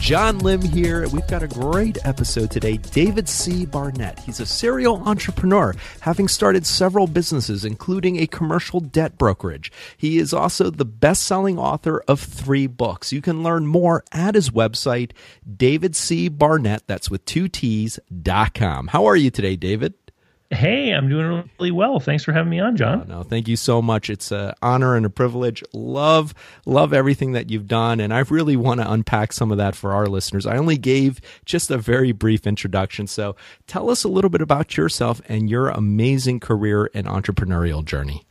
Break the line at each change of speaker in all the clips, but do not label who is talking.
John Lim here. We've got a great episode today. David C. Barnett. He's a serial entrepreneur, having started several businesses, including a commercial debt brokerage. He is also the best selling author of three books. You can learn more at his website, David C. Barnett, that's with two T's, dot com. How are you today, David?
Hey, I'm doing really well. Thanks for having me on, John.
Oh, no, thank you so much. It's an honor and a privilege. Love, love everything that you've done. And I really want to unpack some of that for our listeners. I only gave just a very brief introduction. So tell us a little bit about yourself and your amazing career and entrepreneurial journey.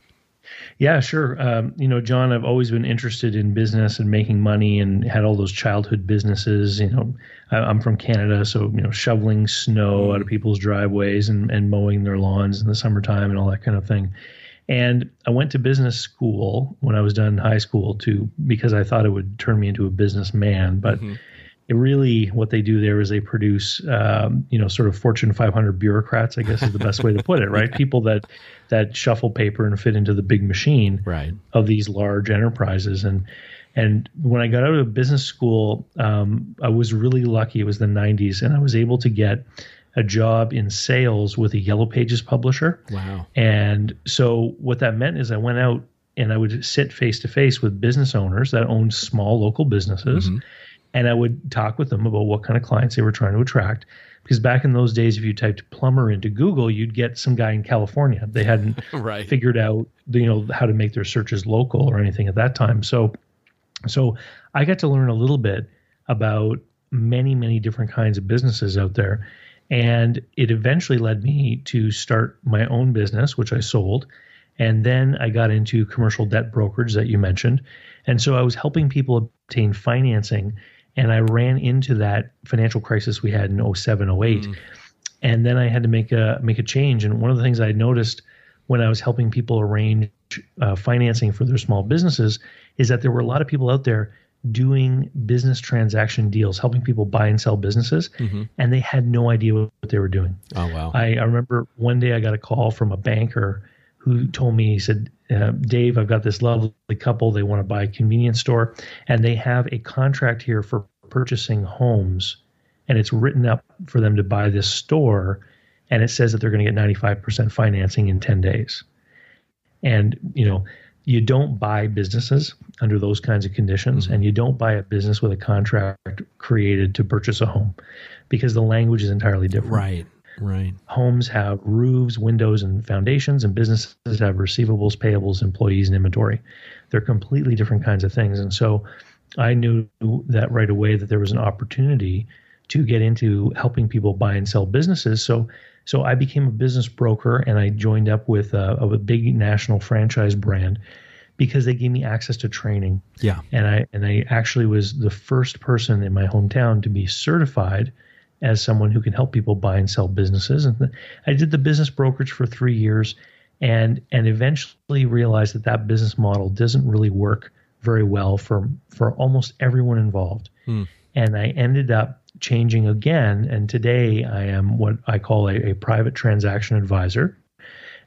Yeah, sure. Um, you know, John, I've always been interested in business and making money and had all those childhood businesses. You know, I, am from Canada, so, you know, shoveling snow out of mm. people's driveways and, and mowing their lawns in the summertime and all that kind of thing. And I went to business school when I was done in high school to because I thought it would turn me into a businessman. But mm-hmm it really what they do there is they produce um, you know sort of fortune 500 bureaucrats i guess is the best way to put it right? Yeah. people that that shuffle paper and fit into the big machine
right.
of these large enterprises. And and when i got out of business school um, i was really lucky. It was the 90s and i was able to get a job in sales with a yellow pages publisher.
Wow.
And so what that meant is i went out and i would sit face to face with business owners that owned small local businesses mm-hmm and I would talk with them about what kind of clients they were trying to attract. Because back in those days, if you typed plumber into Google, you'd get some guy in California. They hadn't
right.
figured out, you know, how to make their searches local or anything at that time. So, so I got to learn a little bit about many, many different kinds of businesses out there, and it eventually led me to start my own business, which I sold. And then I got into commercial debt brokerage that you mentioned. And so I was helping people obtain financing and I ran into that financial crisis we had in 07, 08. Mm. And then I had to make a make a change. And one of the things I noticed when I was helping people arrange uh, financing for their small businesses is that there were a lot of people out there doing business transaction deals, helping people buy and sell businesses, mm-hmm. and they had no idea what they were doing.
Oh wow!
I, I remember one day I got a call from a banker who told me he said uh, Dave, I've got this lovely couple. They want to buy a convenience store, and they have a contract here for purchasing homes, and it's written up for them to buy this store, and it says that they're going to get 95% financing in 10 days. And you know, you don't buy businesses under those kinds of conditions, mm-hmm. and you don't buy a business with a contract created to purchase a home, because the language is entirely different.
Right. Right.
Homes have roofs, windows, and foundations, and businesses have receivables, payables, employees, and inventory. They're completely different kinds of things. And so I knew that right away that there was an opportunity to get into helping people buy and sell businesses. So so I became a business broker and I joined up with a, a big national franchise brand because they gave me access to training.
Yeah.
And I and I actually was the first person in my hometown to be certified as someone who can help people buy and sell businesses. And I did the business brokerage for three years, and and eventually realized that that business model doesn't really work very well for for almost everyone involved. Hmm. And I ended up changing again, and today I am what I call a, a private transaction advisor.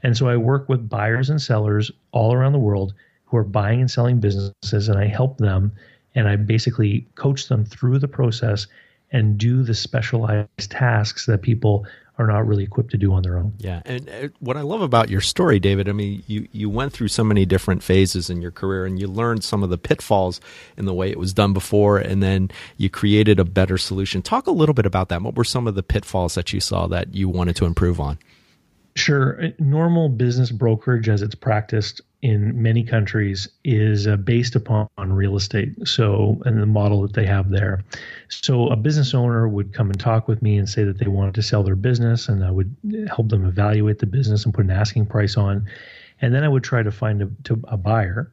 And so I work with buyers and sellers all around the world who are buying and selling businesses, and I help them and I basically coach them through the process and do the specialized tasks that people are not really equipped to do on their own.
Yeah, and uh, what I love about your story, David, I mean, you you went through so many different phases in your career, and you learned some of the pitfalls in the way it was done before, and then you created a better solution. Talk a little bit about that. What were some of the pitfalls that you saw that you wanted to improve on?
Sure. Normal business brokerage, as it's practiced in many countries, is uh, based upon real estate. So, and the model that they have there. So, a business owner would come and talk with me and say that they wanted to sell their business, and I would help them evaluate the business and put an asking price on. And then I would try to find a, to, a buyer.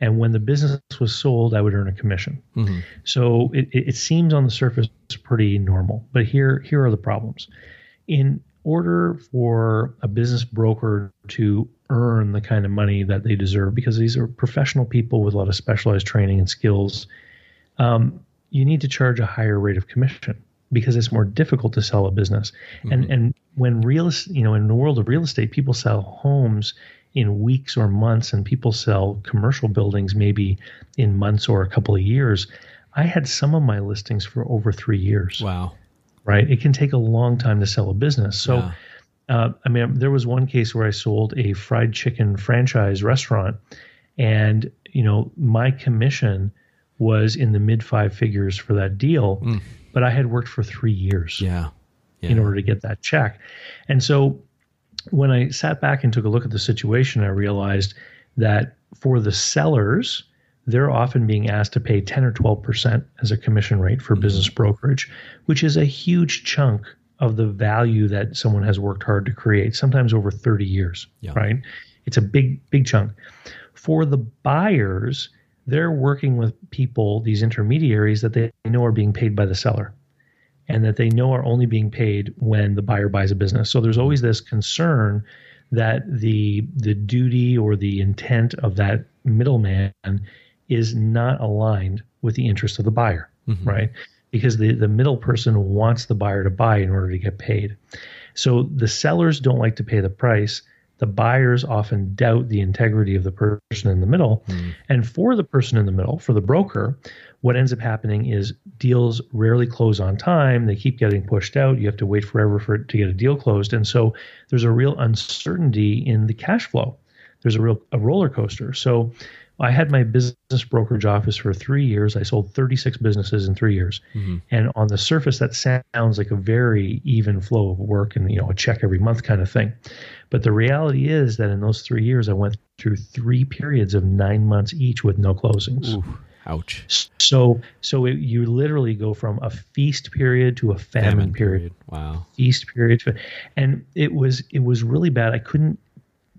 And when the business was sold, I would earn a commission. Mm-hmm. So it, it seems on the surface pretty normal, but here here are the problems. In order for a business broker to earn the kind of money that they deserve, because these are professional people with a lot of specialized training and skills, um, you need to charge a higher rate of commission because it's more difficult to sell a business. Mm-hmm. And and when real you know in the world of real estate, people sell homes in weeks or months, and people sell commercial buildings maybe in months or a couple of years. I had some of my listings for over three years.
Wow.
Right. It can take a long time to sell a business. So, yeah. Uh, I mean, there was one case where I sold a fried chicken franchise restaurant, and you know, my commission was in the mid five figures for that deal, mm. but I had worked for three years.
Yeah. yeah.
In order to get that check. And so when I sat back and took a look at the situation, I realized that for the sellers, they're often being asked to pay 10 or 12% as a commission rate for mm-hmm. business brokerage, which is a huge chunk of the value that someone has worked hard to create, sometimes over 30 years, yeah. right? It's a big, big chunk. For the buyers, they're working with people, these intermediaries that they know are being paid by the seller and that they know are only being paid when the buyer buys a business. So there's always this concern that the the duty or the intent of that middleman is not aligned with the interest of the buyer, mm-hmm. right? Because the, the middle person wants the buyer to buy in order to get paid. So the sellers don't like to pay the price the buyers often doubt the integrity of the person in the middle. Mm. And for the person in the middle, for the broker, what ends up happening is deals rarely close on time. They keep getting pushed out. You have to wait forever for to get a deal closed. And so there's a real uncertainty in the cash flow. There's a real a roller coaster. So I had my business brokerage office for three years. I sold 36 businesses in three years. Mm-hmm. And on the surface, that sounds like a very even flow of work and, you know, a check every month kind of thing. But the reality is that in those three years, I went through three periods of nine months each with no closings.
Ooh, ouch.
So, so it, you literally go from a feast period to a famine, famine period. period.
Wow.
Feast period. To, and it was, it was really bad. I couldn't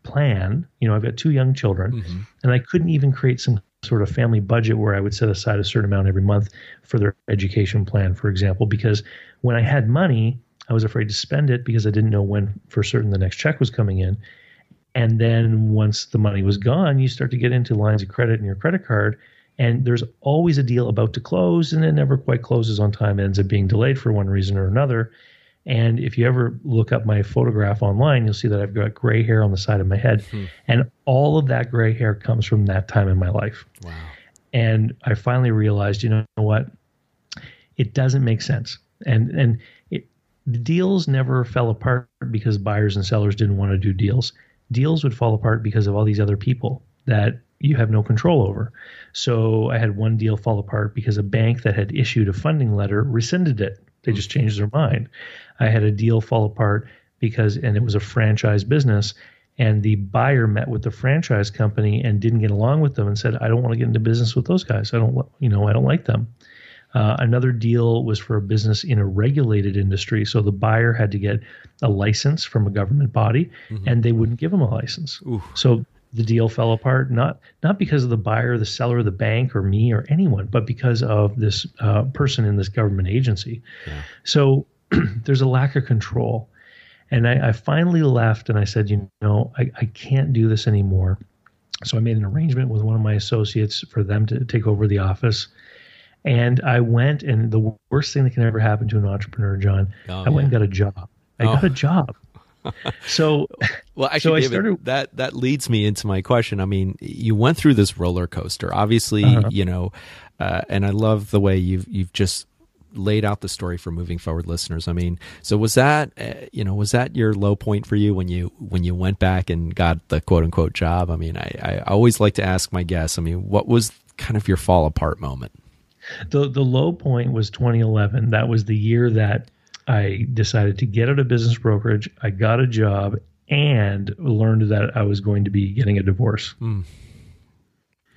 plan. You know, I've got two young children, mm-hmm. and I couldn't even create some sort of family budget where I would set aside a certain amount every month for their education plan, for example, because when I had money, I was afraid to spend it because I didn't know when for certain the next check was coming in. And then once the money was gone, you start to get into lines of credit in your credit card. And there's always a deal about to close, and it never quite closes on time. It ends up being delayed for one reason or another. And if you ever look up my photograph online, you'll see that I've got gray hair on the side of my head. Hmm. And all of that gray hair comes from that time in my life.
Wow.
And I finally realized, you know what? It doesn't make sense. And and it, the deals never fell apart because buyers and sellers didn't want to do deals. Deals would fall apart because of all these other people that you have no control over. So I had one deal fall apart because a bank that had issued a funding letter rescinded it they just changed their mind. I had a deal fall apart because, and it was a franchise business, and the buyer met with the franchise company and didn't get along with them and said, "I don't want to get into business with those guys. I don't, you know, I don't like them." Uh, another deal was for a business in a regulated industry, so the buyer had to get a license from a government body, mm-hmm. and they wouldn't give them a license. Oof. So the deal fell apart not not because of the buyer, the seller, the bank, or me or anyone, but because of this uh, person in this government agency. Yeah. So there's a lack of control, and I, I, finally left and I said, you know, I, I can't do this anymore. So I made an arrangement with one of my associates for them to take over the office. And I went, and the worst thing that can ever happen to an entrepreneur, John, oh, I went yeah. and got a job. I oh. got a job so
well actually so David, started... that that leads me into my question. I mean you went through this roller coaster. Obviously uh-huh. you know uh, and i love the way you've you've just laid out the story for moving forward listeners. I mean so was that uh, you know was that your low point for you when you when you went back and got the quote unquote job? I mean i i always like to ask my guests i mean what was kind of your fall apart moment?
The the low point was 2011 that was the year that I decided to get out of business brokerage. I got a job and learned that I was going to be getting a divorce. Mm.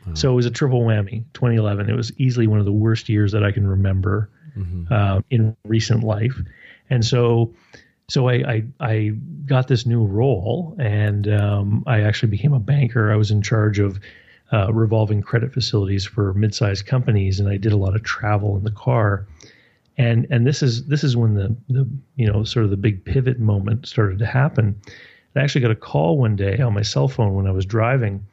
Wow. So it was a triple whammy. 2011. It was easily one of the worst years that I can remember mm-hmm. uh, in recent life. And so, so I, I, I got this new role, and um, I actually became a banker. I was in charge of uh, revolving credit facilities for mid-sized companies, and I did a lot of travel in the car and and this is this is when the the you know sort of the big pivot moment started to happen. I actually got a call one day on my cell phone when I was driving,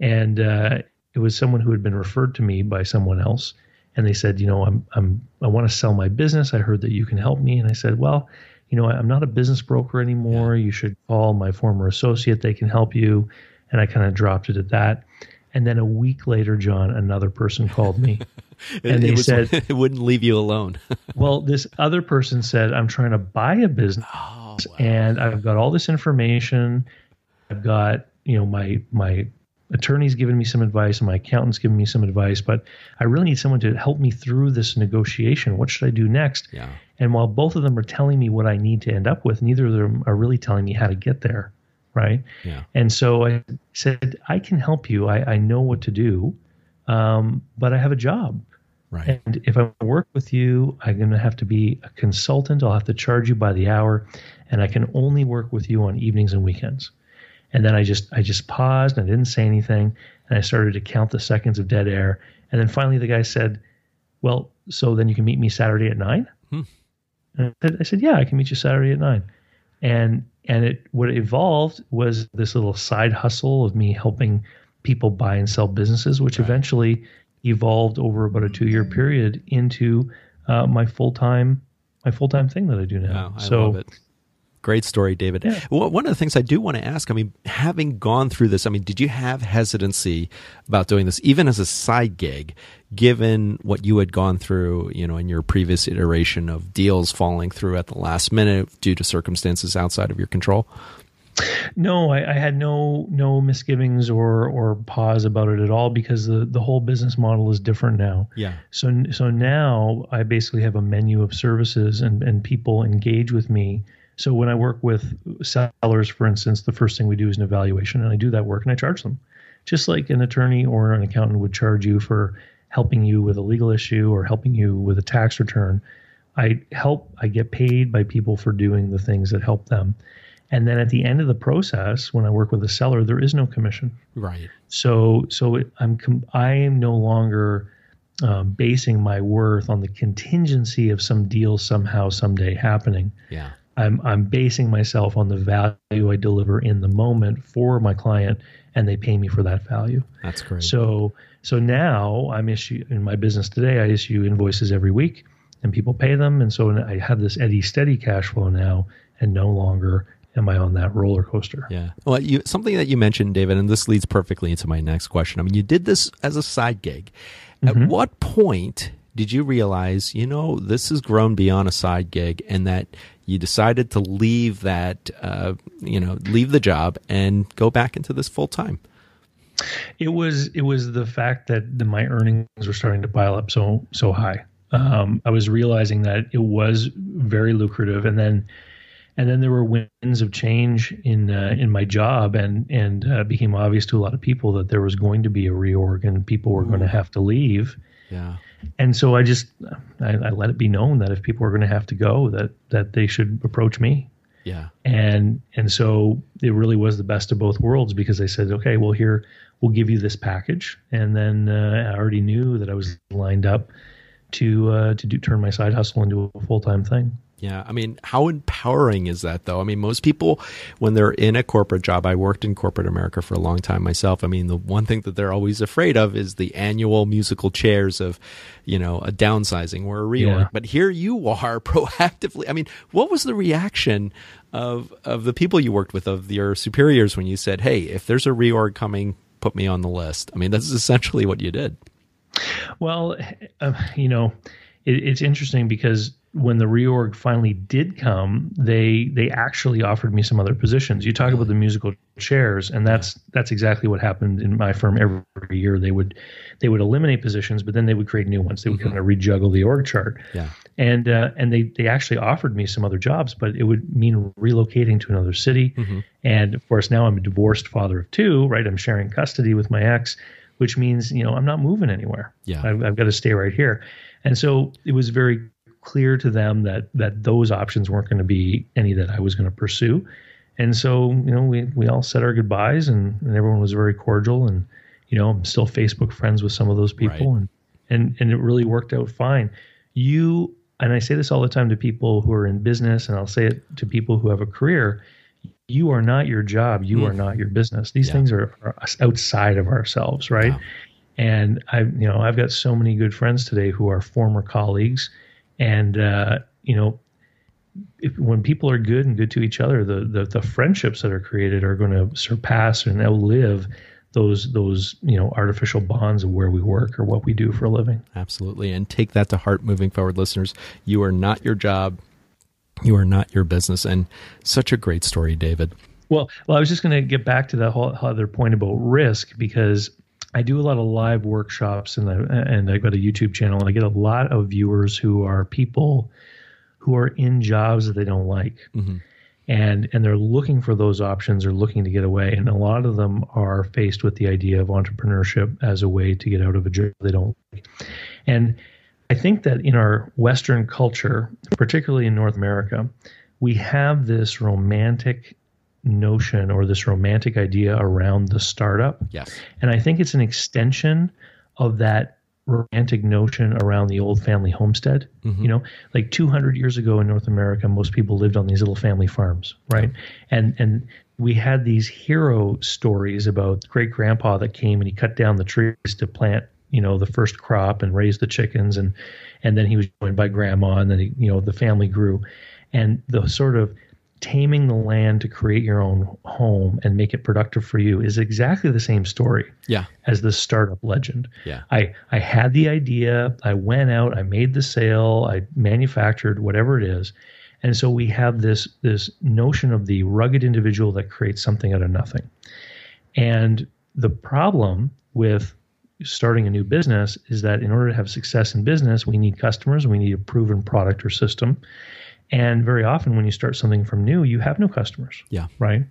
and uh, it was someone who had been referred to me by someone else, and they said, you know, I'm I'm I want to sell my business. I heard that you can help me, and I said, well, you know, I'm not a business broker anymore. You should call my former associate; they can help you. And I kind of dropped it at that. And then a week later, John, another person called me.
and they was, said it wouldn't leave you alone.
well, this other person said, I'm trying to buy a business oh, wow. and I've got all this information. I've got, you know, my my attorney's given me some advice and my accountant's given me some advice, but I really need someone to help me through this negotiation. What should I do next?
Yeah.
And while both of them are telling me what I need to end up with, neither of them are really telling me how to get there. Right.
Yeah.
And so I said, I can help you. I, I know what to do, um, but I have a job.
Right.
And if I work with you, I'm going to have to be a consultant. I'll have to charge you by the hour, and I can only work with you on evenings and weekends. And then I just I just paused and I didn't say anything, and I started to count the seconds of dead air. And then finally, the guy said, "Well, so then you can meet me Saturday at 9? Hmm. And I said, I said, "Yeah, I can meet you Saturday at 9. And and it what it evolved was this little side hustle of me helping people buy and sell businesses, which right. eventually evolved over about a two year period into uh, my full time my full time thing that I do now.
Wow, I so, love it. Great story, David. Yeah. Well, one of the things I do want to ask, I mean, having gone through this, I mean, did you have hesitancy about doing this, even as a side gig, given what you had gone through, you know, in your previous iteration of deals falling through at the last minute due to circumstances outside of your control?
No, I, I, had no no misgivings or or pause about it at all because the the whole business model is different now.
Yeah.
So so now I basically have a menu of services and and people engage with me. So when I work with sellers, for instance, the first thing we do is an evaluation, and I do that work and I charge them, just like an attorney or an accountant would charge you for helping you with a legal issue or helping you with a tax return. I help. I get paid by people for doing the things that help them. And then at the end of the process, when I work with a seller, there is no commission.
Right.
So so it, I'm I am no longer um, basing my worth on the contingency of some deal somehow someday happening.
Yeah.
I'm I'm basing myself on the value I deliver in the moment for my client, and they pay me for that value.
That's great.
So so now I'm issue in my business today. I issue invoices every week, and people pay them, and so I have this eddy steady cash flow now, and no longer am I on that roller coaster?
Yeah. Well, you, something that you mentioned, David, and this leads perfectly into my next question. I mean, you did this as a side gig. Mm-hmm. At what point did you realize, you know, this has grown beyond a side gig and that you decided to leave that, uh, you know, leave the job and go back into this full time?
It was it was the fact that the, my earnings were starting to pile up so so high. Um, I was realizing that it was very lucrative, and then and then there were winds of change in uh, in my job, and and uh, became obvious to a lot of people that there was going to be a reorg, and people were going to have to leave.
Yeah.
And so I just I, I let it be known that if people were going to have to go, that that they should approach me.
Yeah.
And and so it really was the best of both worlds because they said, okay, well here we'll give you this package, and then uh, I already knew that I was lined up to uh, to do turn my side hustle into a full time thing.
Yeah. I mean, how empowering is that, though? I mean, most people, when they're in a corporate job, I worked in corporate America for a long time myself. I mean, the one thing that they're always afraid of is the annual musical chairs of, you know, a downsizing or a reorg. Yeah. But here you are proactively. I mean, what was the reaction of, of the people you worked with, of your superiors, when you said, hey, if there's a reorg coming, put me on the list? I mean, that's essentially what you did.
Well, uh, you know, it, it's interesting because when the reorg finally did come, they they actually offered me some other positions. You talk about the musical chairs, and that's that's exactly what happened in my firm every year. They would they would eliminate positions, but then they would create new ones. They would mm-hmm. kind of rejuggle the org chart.
Yeah.
And uh, and they they actually offered me some other jobs, but it would mean relocating to another city. Mm-hmm. And of course, now I'm a divorced father of two. Right, I'm sharing custody with my ex, which means you know I'm not moving anywhere.
Yeah.
I've, I've got to stay right here. And so it was very clear to them that that those options weren't going to be any that I was going to pursue. And so, you know, we, we all said our goodbyes and, and everyone was very cordial and, you know, I'm still Facebook friends with some of those people right. and, and, and it really worked out fine. You, and I say this all the time to people who are in business and I'll say it to people who have a career. You are not your job. You mm. are not your business. These yeah. things are, are, outside of ourselves, right? Yeah And I, you know, I've got so many good friends today who are former colleagues, and uh, you know, if, when people are good and good to each other, the, the the friendships that are created are going to surpass and outlive those those you know artificial bonds of where we work or what we do for a living.
Absolutely, and take that to heart, moving forward, listeners. You are not your job. You are not your business, and such a great story, David.
Well, well, I was just going to get back to that whole other point about risk because I do a lot of live workshops and and I've got a YouTube channel and I get a lot of viewers who are people who are in jobs that they don't like. Mm-hmm. And and they're looking for those options or looking to get away. And a lot of them are faced with the idea of entrepreneurship as a way to get out of a job they don't like. And I think that in our Western culture, particularly in North America, we have this romantic notion or this romantic idea around the startup.
Yes.
And I think it's an extension of that romantic notion around the old family homestead. Mm-hmm. You know, like 200 years ago in North America, most people lived on these little family farms, right? And and we had these hero stories about great grandpa that came and he cut down the trees to plant, you know, the first crop and raise the chickens and and then he was joined by grandma and then he, you know the family grew. And the sort of taming the land to create your own home and make it productive for you is exactly the same story
yeah.
as the startup legend.
Yeah.
I, I had the idea, I went out, I made the sale, I manufactured whatever it is. And so we have this this notion of the rugged individual that creates something out of nothing. And the problem with starting a new business is that in order to have success in business, we need customers, we need a proven product or system. And very often, when you start something from new, you have no customers.
Yeah.
Right.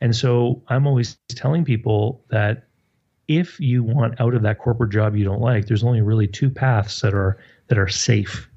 And so I'm always telling people that if you want out of that corporate job you don't like, there's only really two paths that are that are safe.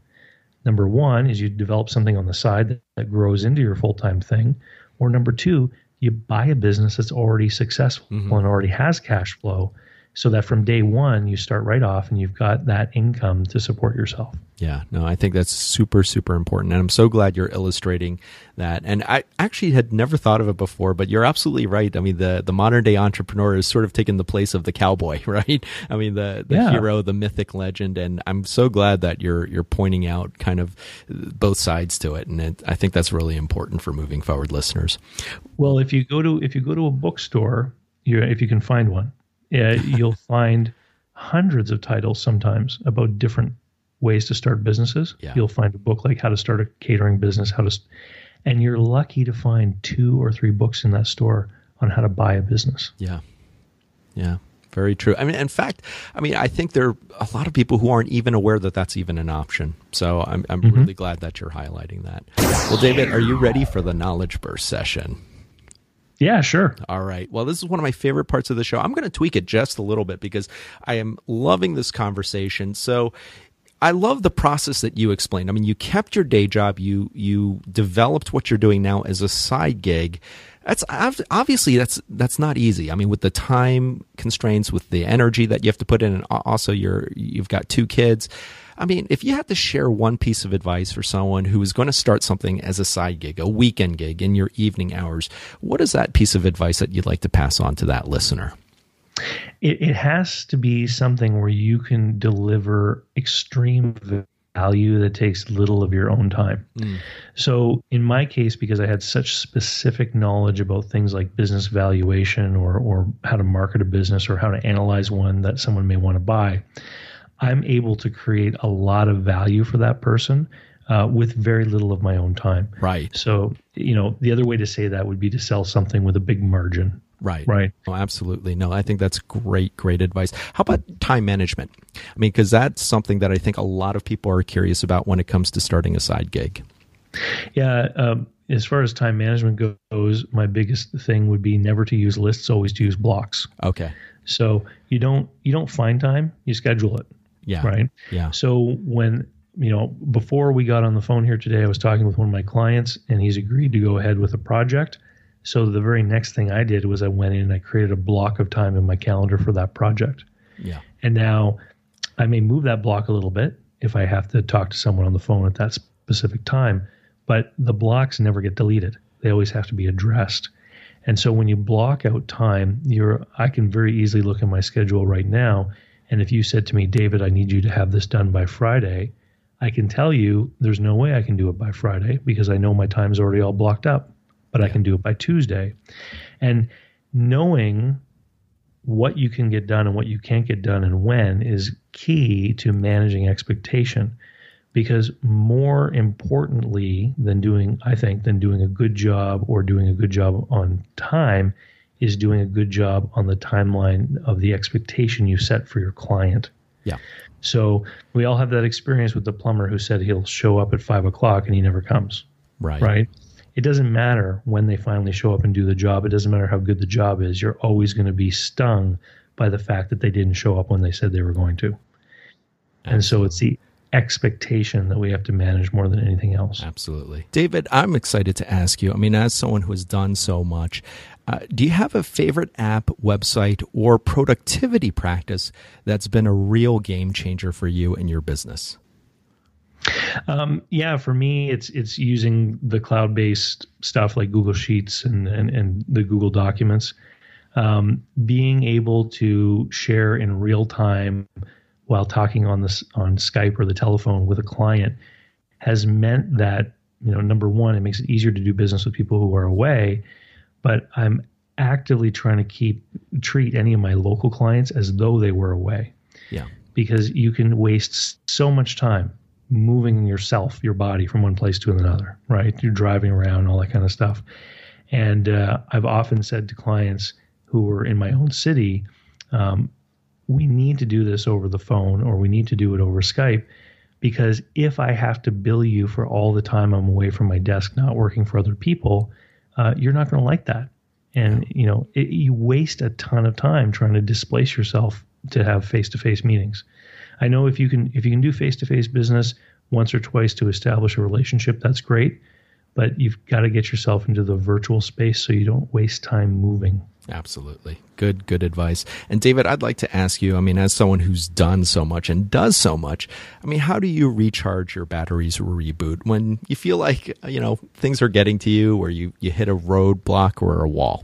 Number one is you develop something on the side that, that grows into your full time thing, or number two, you buy a business that's already successful mm-hmm. and already has cash flow so that from day one you start right off and you've got that income to support yourself.
Yeah, no, I think that's super, super important. And I'm so glad you're illustrating that. And I actually had never thought of it before, but you're absolutely right. I mean, the, the modern day entrepreneur is sort of taken the place of the cowboy, right? I mean, the, the yeah. hero, the mythic legend. And I'm so glad that you're, you're pointing out kind of both sides to it. And it, I think that's really important for moving forward listeners.
Well, if you go to, if you go to a bookstore, you if you can find one, uh, you'll find hundreds of titles sometimes about different ways to start businesses.
Yeah.
You'll find a book like how to start a catering business, how to, and you're lucky to find two or three books in that store on how to buy a business.
Yeah, yeah, very true. I mean, in fact, I mean, I think there are a lot of people who aren't even aware that that's even an option. So I'm I'm mm-hmm. really glad that you're highlighting that. Well, David, are you ready for the knowledge burst session?
Yeah, sure.
All right. Well, this is one of my favorite parts of the show. I'm going to tweak it just a little bit because I am loving this conversation. So, I love the process that you explained. I mean, you kept your day job, you you developed what you're doing now as a side gig. That's obviously that's that's not easy. I mean, with the time constraints, with the energy that you have to put in, and also you're you've got two kids. I mean, if you had to share one piece of advice for someone who is going to start something as a side gig, a weekend gig in your evening hours, what is that piece of advice that you'd like to pass on to that listener?
It, it has to be something where you can deliver extreme value that takes little of your own time. Mm. So, in my case, because I had such specific knowledge about things like business valuation or, or how to market a business or how to analyze one that someone may want to buy, I'm able to create a lot of value for that person uh, with very little of my own time.
Right.
So, you know, the other way to say that would be to sell something with a big margin.
Right.
Right.
Oh, absolutely. No, I think that's great, great advice. How about time management? I mean, because that's something that I think a lot of people are curious about when it comes to starting a side gig.
Yeah. Um, as far as time management goes, my biggest thing would be never to use lists, always to use blocks.
Okay.
So you don't you don't find time, you schedule it.
Yeah.
Right.
Yeah.
So when you know before we got on the phone here today, I was talking with one of my clients, and he's agreed to go ahead with a project. So the very next thing I did was I went in and I created a block of time in my calendar for that project.
Yeah.
And now I may move that block a little bit if I have to talk to someone on the phone at that specific time, but the blocks never get deleted. They always have to be addressed. And so when you block out time, you're I can very easily look at my schedule right now And if you said to me, David, I need you to have this done by Friday, I can tell you there's no way I can do it by Friday because I know my time's already all blocked up, but yeah. I can do it by Tuesday. And knowing what you can get done and what you can't get done and when is key to managing expectation. Because more importantly than doing i think than doing a good job or doing a good job on time is doing a good job on the timeline of the expectation you set for your client.
Yeah.
So we all have that experience with the plumber who said he'll show up at five o'clock and he never comes.
Right.
Right it doesn't matter when they finally show up and do the job. It doesn't matter how good the job is. You're always going to be stung by the fact that they didn't show up when they said they were going to. And so it's the expectation that we have to manage more than anything else.
Absolutely. David, I'm excited to ask you. I mean, as someone who has done so much, uh, do you have a favorite app, website, or productivity practice that's been a real game changer for you and your business?
Um, yeah, for me, it's it's using the cloud based stuff like Google Sheets and and, and the Google Documents. Um, being able to share in real time while talking on this on Skype or the telephone with a client has meant that you know number one, it makes it easier to do business with people who are away. But I'm actively trying to keep treat any of my local clients as though they were away.
Yeah.
Because you can waste so much time moving yourself, your body from one place to another, right? You're driving around, all that kind of stuff. And uh, I've often said to clients who are in my own city, um, we need to do this over the phone or we need to do it over Skype because if I have to bill you for all the time I'm away from my desk, not working for other people, uh, you're not going to like that. And you know, it, you waste a ton of time trying to displace yourself to have face-to-face meetings. I know if you can if you can do face to face business once or twice to establish a relationship, that's great. But you've got to get yourself into the virtual space so you don't waste time moving.
Absolutely. Good, good advice. And David, I'd like to ask you, I mean, as someone who's done so much and does so much, I mean, how do you recharge your batteries or reboot when you feel like, you know, things are getting to you or you, you hit a roadblock or a wall?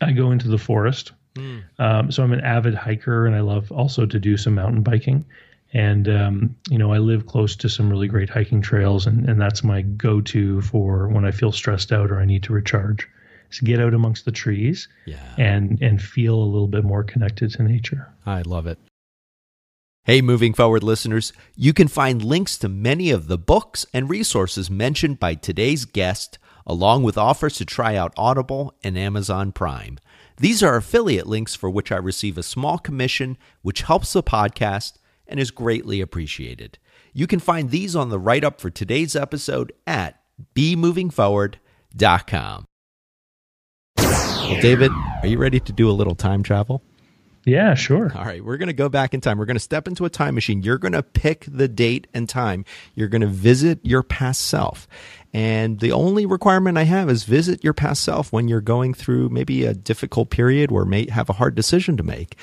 I go into the forest Mm. Um, so I'm an avid hiker, and I love also to do some mountain biking. And um, you know, I live close to some really great hiking trails, and, and that's my go-to for when I feel stressed out or I need to recharge. Is get out amongst the trees,
yeah.
and and feel a little bit more connected to nature.
I love it. Hey, moving forward listeners, you can find links to many of the books and resources mentioned by today's guest, along with offers to try out Audible and Amazon Prime. These are affiliate links for which I receive a small commission, which helps the podcast and is greatly appreciated. You can find these on the write up for today's episode at bemovingforward.com. Well, David, are you ready to do a little time travel?
Yeah, sure.
All right, we're going to go back in time. We're going to step into a time machine. You're going to pick the date and time. You're going to visit your past self. And the only requirement I have is visit your past self when you're going through maybe a difficult period or may have a hard decision to make.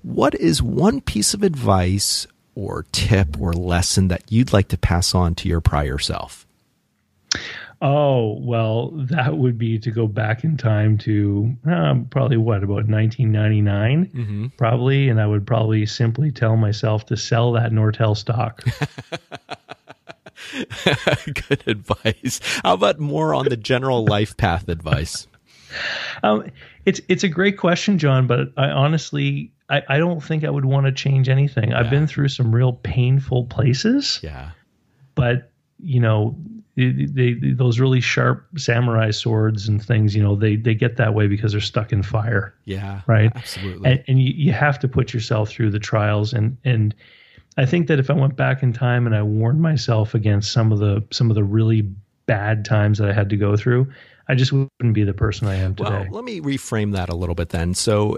What is one piece of advice or tip or lesson that you'd like to pass on to your prior self?
Oh, well, that would be to go back in time to uh, probably what, about 1999, mm-hmm. probably. And I would probably simply tell myself to sell that Nortel stock.
Good advice. How about more on the general life path advice?
Um, it's it's a great question, John. But I honestly, I, I don't think I would want to change anything. Yeah. I've been through some real painful places.
Yeah.
But you know, they, they, those really sharp samurai swords and things, you know, they they get that way because they're stuck in fire.
Yeah,
right.
Absolutely.
And, and you, you have to put yourself through the trials, and and I think that if I went back in time and I warned myself against some of the some of the really bad times that I had to go through, I just wouldn't be the person I am today.
Well, let me reframe that a little bit then. So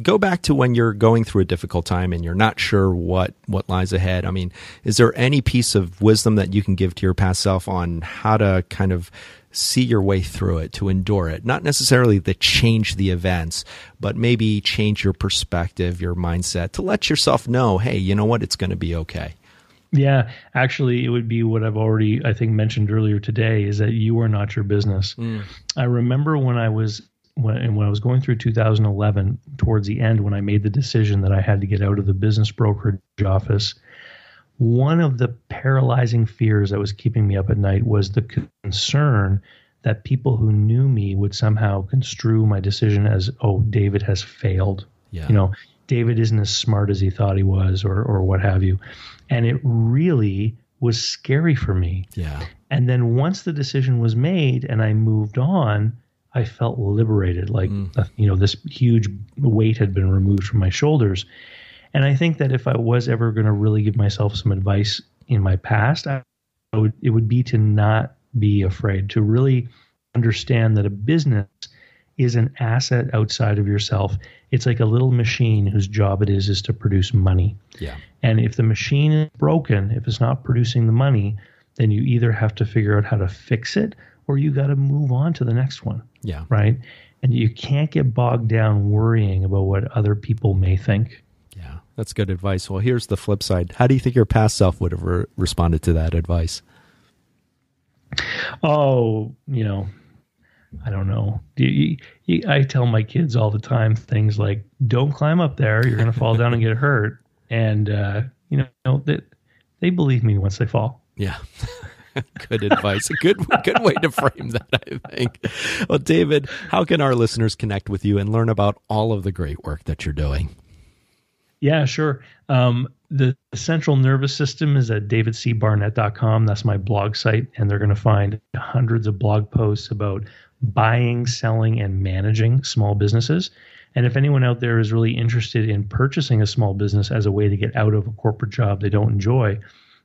go back to when you're going through a difficult time and you're not sure what what lies ahead. I mean, is there any piece of wisdom that you can give to your past self on how to kind of see your way through it, to endure it? Not necessarily to change the events, but maybe change your perspective, your mindset, to let yourself know, hey, you know what, it's going to be okay.
Yeah, actually, it would be what I've already, I think, mentioned earlier today is that you are not your business. Mm. I remember when I was when when I was going through 2011, towards the end, when I made the decision that I had to get out of the business brokerage office, one of the paralyzing fears that was keeping me up at night was the concern that people who knew me would somehow construe my decision as, oh, David has failed.
Yeah.
You know, David isn't as smart as he thought he was, or or what have you. And it really was scary for me.
Yeah.
And then once the decision was made and I moved on, I felt liberated, like
Mm.
uh, you know this huge weight had been removed from my shoulders. And I think that if I was ever going to really give myself some advice in my past, I would, it would be to not be afraid, to really understand that a business is an asset outside of yourself. It's like a little machine whose job it is is to produce money.
Yeah.
And if the machine is broken, if it's not producing the money, then you either have to figure out how to fix it or you got to move on to the next one,
Yeah.
right? And you can't get bogged down worrying about what other people may think.
That's good advice. Well, here's the flip side. How do you think your past self would have re- responded to that advice?
Oh, you know, I don't know. You, you, I tell my kids all the time things like, "Don't climb up there; you're going to fall down and get hurt." And uh, you know, they, they believe me once they fall.
Yeah. good advice. A good good way to frame that, I think. Well, David, how can our listeners connect with you and learn about all of the great work that you're doing?
Yeah, sure. Um, the central nervous system is at davidcbarnett.com. That's my blog site, and they're going to find hundreds of blog posts about buying, selling, and managing small businesses. And if anyone out there is really interested in purchasing a small business as a way to get out of a corporate job they don't enjoy,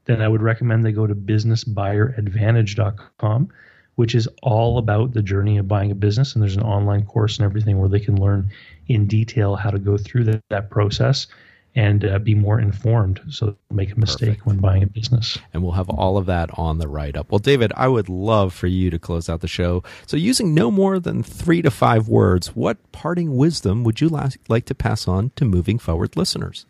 then I would recommend they go to businessbuyeradvantage.com, which is all about the journey of buying a business. And there's an online course and everything where they can learn in detail how to go through that, that process and uh, be more informed so make a mistake
Perfect.
when buying a business.
And we'll have all of that on the write up. Well, David, I would love for you to close out the show. So, using no more than three to five words, what parting wisdom would you like to pass on to moving forward listeners?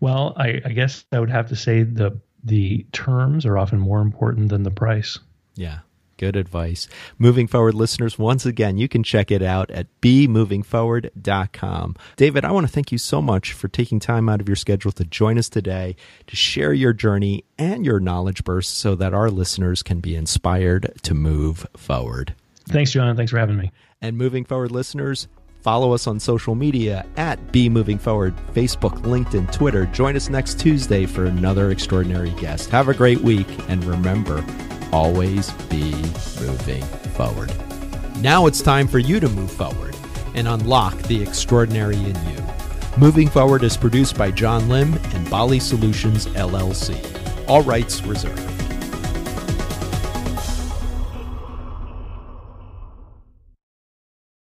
Well, I, I guess I would have to say the the terms are often more important than the price.
Yeah. Good advice. Moving Forward listeners, once again, you can check it out at bemovingforward.com. David, I want to thank you so much for taking time out of your schedule to join us today to share your journey and your knowledge burst so that our listeners can be inspired to move forward.
Thanks, John. Thanks for having me.
And moving forward, listeners, follow us on social media at Be Moving Forward, Facebook, LinkedIn, Twitter. Join us next Tuesday for another extraordinary guest. Have a great week, and remember, always be moving forward. Now it's time for you to move forward and unlock the extraordinary in you. Moving Forward is produced by John Lim and Bali Solutions LLC. All rights reserved.